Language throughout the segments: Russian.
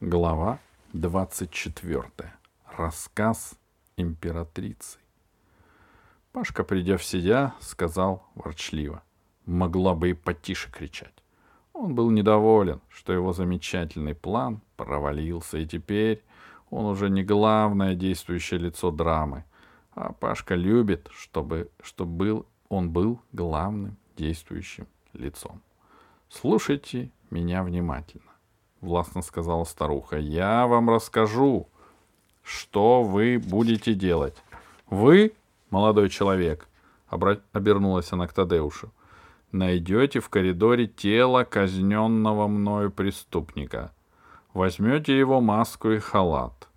Глава 24. Рассказ императрицы. Пашка, придя в себя, сказал ворчливо. Могла бы и потише кричать. Он был недоволен, что его замечательный план провалился, и теперь он уже не главное действующее лицо драмы, а Пашка любит, чтобы, чтобы был, он был главным действующим лицом. Слушайте меня внимательно. — властно сказала старуха. «Я вам расскажу, что вы будете делать. Вы, молодой человек, — обернулась она к Тадеушу, — найдете в коридоре тело казненного мною преступника. Возьмете его маску и халат.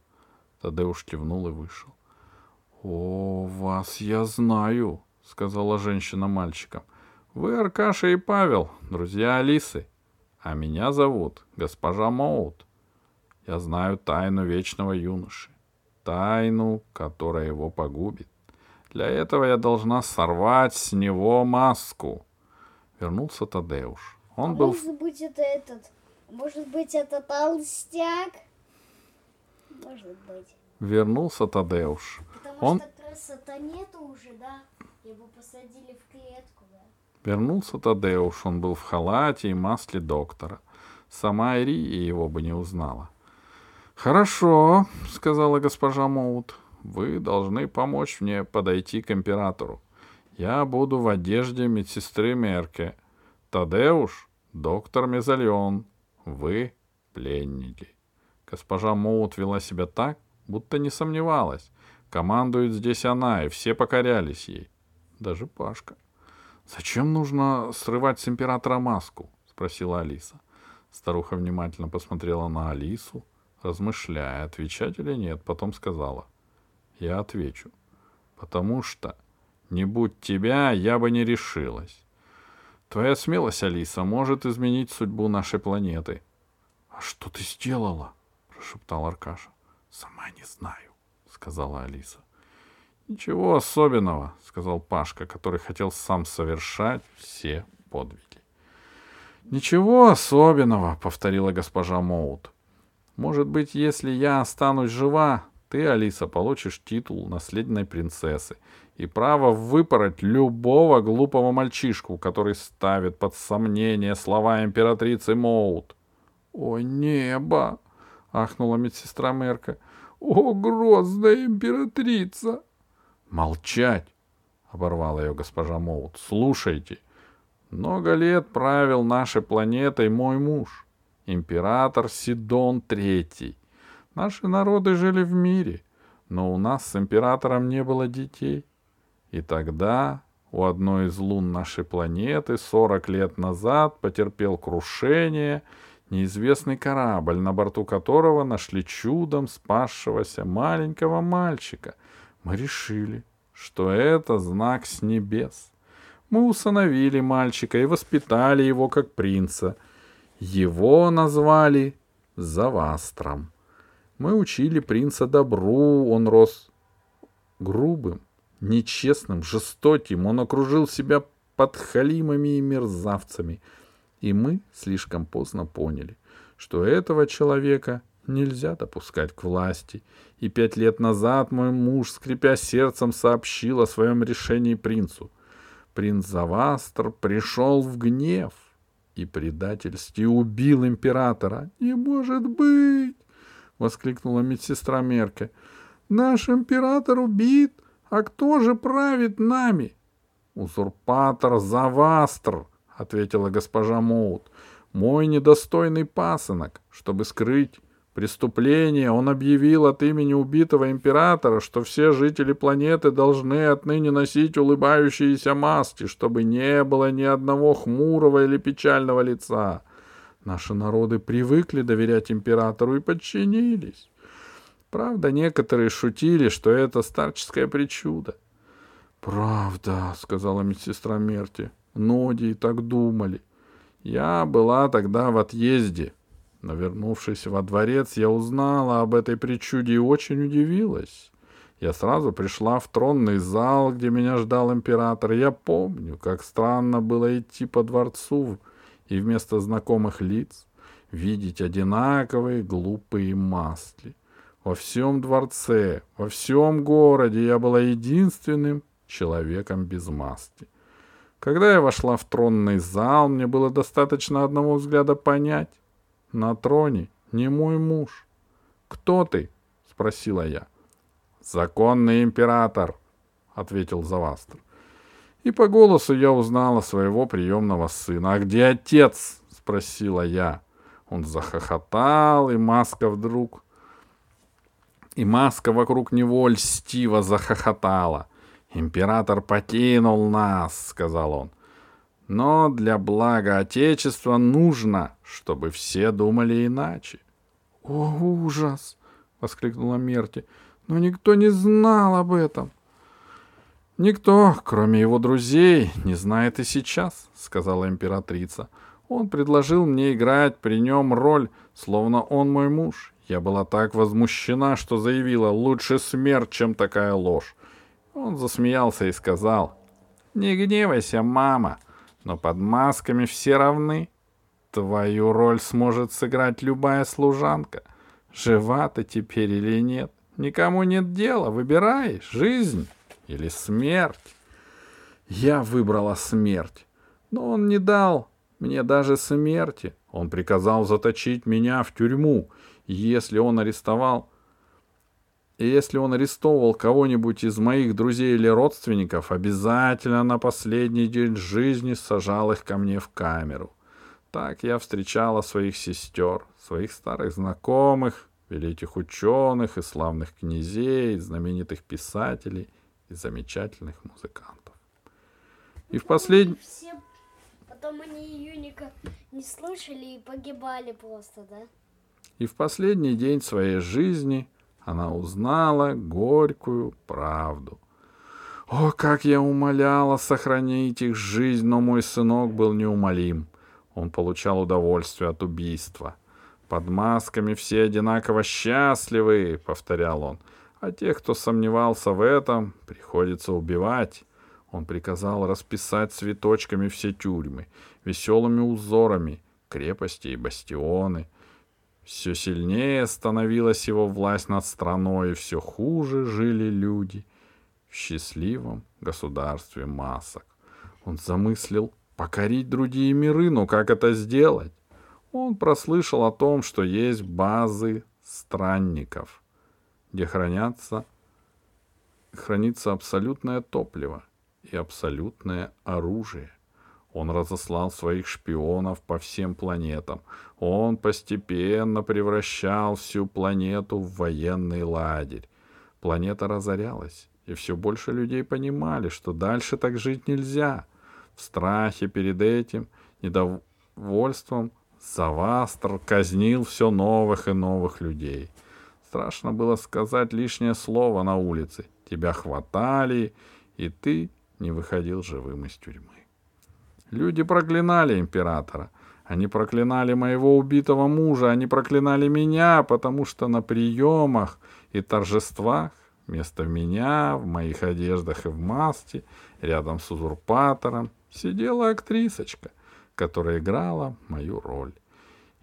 Тадеуш кивнул и вышел. — О, вас я знаю, — сказала женщина мальчикам. — Вы Аркаша и Павел, друзья Алисы. А меня зовут госпожа Моут. Я знаю тайну вечного юноши. Тайну, которая его погубит. Для этого я должна сорвать с него маску. Вернулся Тадеуш. Он а был... Может быть, это этот... Может быть, это толстяк? Может быть. Вернулся Тадеуш. Потому Он... что красота нету уже, да? Его посадили в клетку, да? Вернулся Тадеуш, он был в халате и масле доктора. Сама Ирия его бы не узнала. «Хорошо», — сказала госпожа Моут, — «вы должны помочь мне подойти к императору. Я буду в одежде медсестры Мерке. Тадеуш — доктор Мезальон. Вы — пленники». Госпожа Моут вела себя так, будто не сомневалась. Командует здесь она, и все покорялись ей. Даже Пашка. «Зачем нужно срывать с императора маску?» — спросила Алиса. Старуха внимательно посмотрела на Алису, размышляя, отвечать или нет, потом сказала. «Я отвечу. Потому что, не будь тебя, я бы не решилась. Твоя смелость, Алиса, может изменить судьбу нашей планеты». «А что ты сделала?» — прошептал Аркаша. «Сама не знаю», — сказала Алиса. «Ничего особенного», — сказал Пашка, который хотел сам совершать все подвиги. «Ничего особенного», — повторила госпожа Моут. «Может быть, если я останусь жива, ты, Алиса, получишь титул наследной принцессы и право выпороть любого глупого мальчишку, который ставит под сомнение слова императрицы Моут». «О, небо!» — ахнула медсестра Мерка. «О, грозная императрица!» «Молчать!» — оборвала ее госпожа Моут. «Слушайте, много лет правил нашей планетой мой муж, император Сидон III. Наши народы жили в мире, но у нас с императором не было детей. И тогда у одной из лун нашей планеты 40 лет назад потерпел крушение неизвестный корабль, на борту которого нашли чудом спасшегося маленького мальчика — мы решили, что это знак с небес. Мы усыновили мальчика и воспитали его как принца. Его назвали Завастром. Мы учили принца добру, он рос грубым, нечестным, жестоким. Он окружил себя подхалимами и мерзавцами. И мы слишком поздно поняли, что этого человека нельзя допускать к власти. И пять лет назад мой муж, скрипя сердцем, сообщил о своем решении принцу. Принц Завастр пришел в гнев и предательстве убил императора. «Не может быть!» — воскликнула медсестра Мерке. «Наш император убит, а кто же правит нами?» «Узурпатор Завастр», — ответила госпожа Моут. «Мой недостойный пасынок, чтобы скрыть преступление, он объявил от имени убитого императора, что все жители планеты должны отныне носить улыбающиеся маски, чтобы не было ни одного хмурого или печального лица. Наши народы привыкли доверять императору и подчинились. Правда, некоторые шутили, что это старческая причуда. «Правда», — сказала медсестра Мерти, — «многие так думали. Я была тогда в отъезде, но вернувшись во дворец, я узнала об этой причуде и очень удивилась. Я сразу пришла в тронный зал, где меня ждал император. Я помню, как странно было идти по дворцу, и вместо знакомых лиц видеть одинаковые глупые масли. Во всем дворце, во всем городе я была единственным человеком без маски. Когда я вошла в тронный зал, мне было достаточно одного взгляда понять. На троне не мой муж. «Кто ты?» — спросила я. «Законный император», — ответил Завастр. И по голосу я узнала своего приемного сына. «А где отец?» — спросила я. Он захохотал, и маска вдруг... И маска вокруг него льстиво захохотала. «Император покинул нас», — сказал он. «Но для блага Отечества нужно, чтобы все думали иначе». «О, ужас!» — воскликнула Мерти. «Но никто не знал об этом». «Никто, кроме его друзей, не знает и сейчас», — сказала императрица. «Он предложил мне играть при нем роль, словно он мой муж. Я была так возмущена, что заявила, лучше смерть, чем такая ложь. Он засмеялся и сказал, «Не гневайся, мама, но под масками все равны. Твою роль сможет сыграть любая служанка. Жива ты теперь или нет? Никому нет дела, выбирай, жизнь или смерть». Я выбрала смерть, но он не дал мне даже смерти. Он приказал заточить меня в тюрьму. Если он арестовал и если он арестовывал кого-нибудь из моих друзей или родственников, обязательно на последний день жизни сажал их ко мне в камеру. Так я встречала своих сестер, своих старых знакомых, великих ученых и славных князей, знаменитых писателей и замечательных музыкантов. И в последний... Потом они ее никак не слышали и погибали просто, да? И в последний день своей жизни — она узнала горькую правду. О, как я умоляла сохранить их жизнь, но мой сынок был неумолим. Он получал удовольствие от убийства. Под масками все одинаково счастливы, повторял он. А тех, кто сомневался в этом, приходится убивать. Он приказал расписать цветочками все тюрьмы, веселыми узорами, крепости и бастионы — все сильнее становилась его власть над страной, и все хуже жили люди в счастливом государстве масок. Он замыслил покорить другие миры, но как это сделать? Он прослышал о том, что есть базы странников, где хранятся, хранится абсолютное топливо и абсолютное оружие. Он разослал своих шпионов по всем планетам. Он постепенно превращал всю планету в военный лагерь. Планета разорялась, и все больше людей понимали, что дальше так жить нельзя. В страхе перед этим недовольством Завастр казнил все новых и новых людей. Страшно было сказать лишнее слово на улице. Тебя хватали, и ты не выходил живым из тюрьмы. Люди проклинали императора. Они проклинали моего убитого мужа, они проклинали меня, потому что на приемах и торжествах вместо меня, в моих одеждах и в маске, рядом с узурпатором, сидела актрисочка, которая играла мою роль.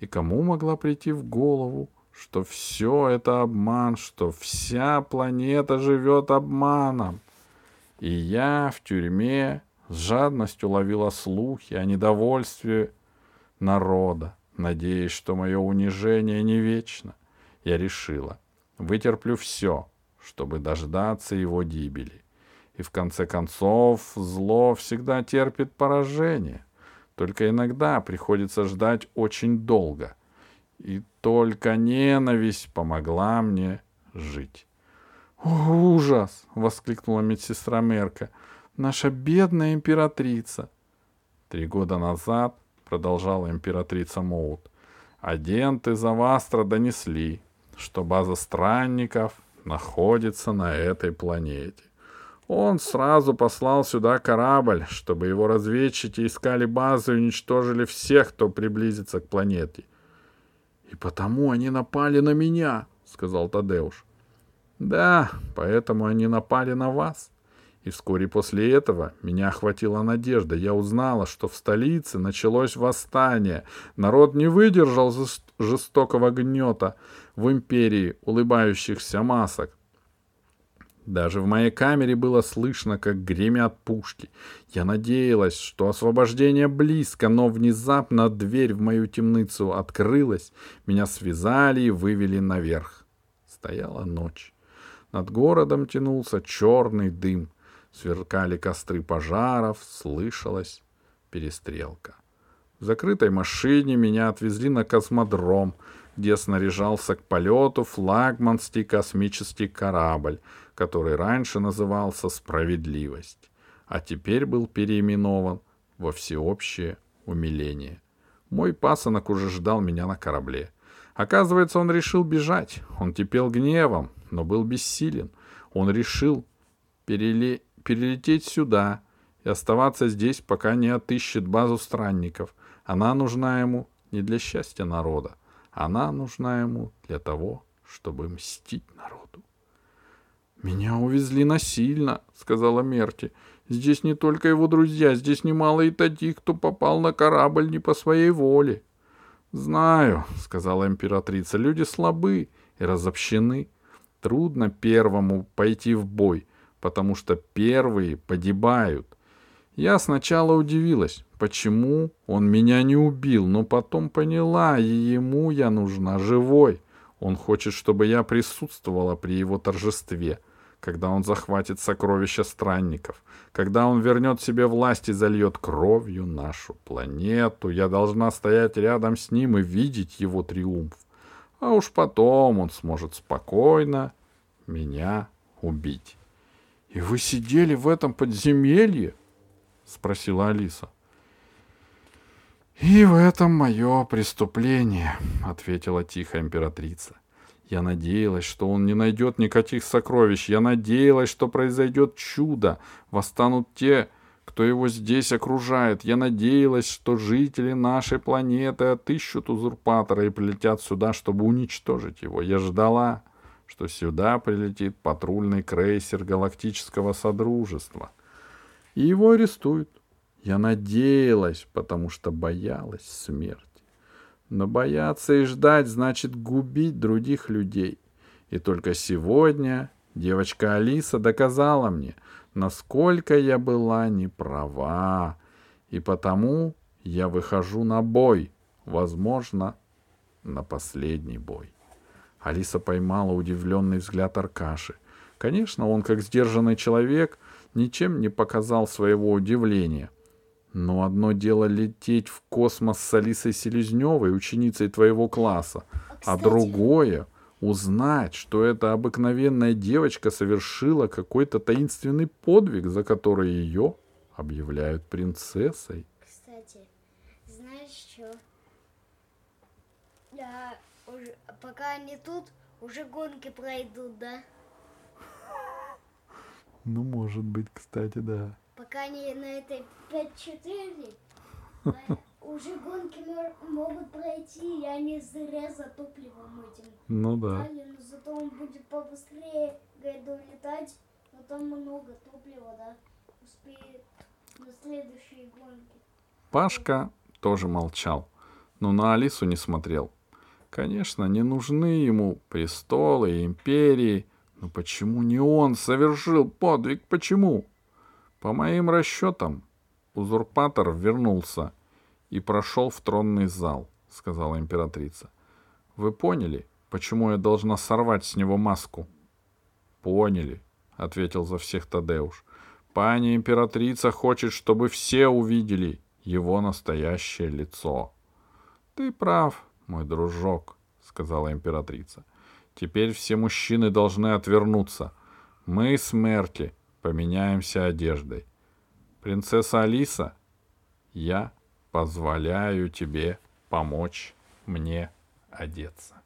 И кому могла прийти в голову, что все это обман, что вся планета живет обманом? И я в тюрьме с жадностью ловила слухи о недовольстве народа, надеясь, что мое унижение не вечно. Я решила, вытерплю все, чтобы дождаться его гибели. И в конце концов зло всегда терпит поражение. Только иногда приходится ждать очень долго. И только ненависть помогла мне жить. «О, ужас!» — воскликнула медсестра Мерка наша бедная императрица. Три года назад, продолжала императрица Моут, агенты Завастра донесли, что база странников находится на этой планете. Он сразу послал сюда корабль, чтобы его разведчики искали базу и уничтожили всех, кто приблизится к планете. — И потому они напали на меня, — сказал Тадеуш. — Да, поэтому они напали на вас, И вскоре после этого меня охватила надежда. Я узнала, что в столице началось восстание. Народ не выдержал жестокого гнета в империи улыбающихся масок. Даже в моей камере было слышно, как гремят пушки. Я надеялась, что освобождение близко, но внезапно дверь в мою темницу открылась. Меня связали и вывели наверх. Стояла ночь. Над городом тянулся черный дым. Сверкали костры пожаров, слышалась перестрелка. В закрытой машине меня отвезли на космодром, где снаряжался к полету флагманский космический корабль, который раньше назывался «Справедливость», а теперь был переименован во всеобщее умиление. Мой пасынок уже ждал меня на корабле. Оказывается, он решил бежать. Он кипел гневом, но был бессилен. Он решил переле... перелететь сюда и оставаться здесь, пока не отыщет базу странников. Она нужна ему не для счастья народа. Она нужна ему для того, чтобы мстить народу. «Меня увезли насильно», — сказала Мерти. «Здесь не только его друзья, здесь немало и таких, кто попал на корабль не по своей воле». «Знаю», — сказала императрица, — «люди слабы и разобщены. Трудно первому пойти в бой, потому что первые погибают. Я сначала удивилась, почему он меня не убил, но потом поняла, и ему я нужна живой. Он хочет, чтобы я присутствовала при его торжестве когда он захватит сокровища странников, когда он вернет себе власть и зальет кровью нашу планету. Я должна стоять рядом с ним и видеть его триумф. А уж потом он сможет спокойно меня убить. — И вы сидели в этом подземелье? — спросила Алиса. — И в этом мое преступление, — ответила тихо императрица. — я надеялась, что он не найдет никаких сокровищ. Я надеялась, что произойдет чудо. Восстанут те, кто его здесь окружает. Я надеялась, что жители нашей планеты отыщут узурпатора и прилетят сюда, чтобы уничтожить его. Я ждала, что сюда прилетит патрульный крейсер Галактического Содружества. И его арестуют. Я надеялась, потому что боялась смерти. Но бояться и ждать значит губить других людей. И только сегодня девочка Алиса доказала мне, насколько я была неправа. И потому я выхожу на бой, возможно, на последний бой. Алиса поймала удивленный взгляд Аркаши. Конечно, он, как сдержанный человек, ничем не показал своего удивления — но одно дело лететь в космос с Алисой Селезневой, ученицей твоего класса, а, а другое — узнать, что эта обыкновенная девочка совершила какой-то таинственный подвиг, за который ее объявляют принцессой. Кстати, знаешь что? Да, уже, пока они тут, уже гонки пройдут, да? Ну, может быть, кстати, да пока они на этой 5-4, уже гонки могут пройти, и они зря за топливом этим. Ну да. Но зато он будет побыстрее гайду летать, но там много топлива, да, успеет на следующие гонки. Пашка тоже молчал, но на Алису не смотрел. Конечно, не нужны ему престолы и империи, но почему не он совершил подвиг? Почему? По моим расчетам, узурпатор вернулся и прошел в тронный зал, сказала императрица. Вы поняли, почему я должна сорвать с него маску? Поняли, ответил за всех Тадеуш. Пани императрица хочет, чтобы все увидели его настоящее лицо. Ты прав, мой дружок, сказала императрица. Теперь все мужчины должны отвернуться. Мы, смерти, поменяемся одеждой. Принцесса Алиса, я позволяю тебе помочь мне одеться.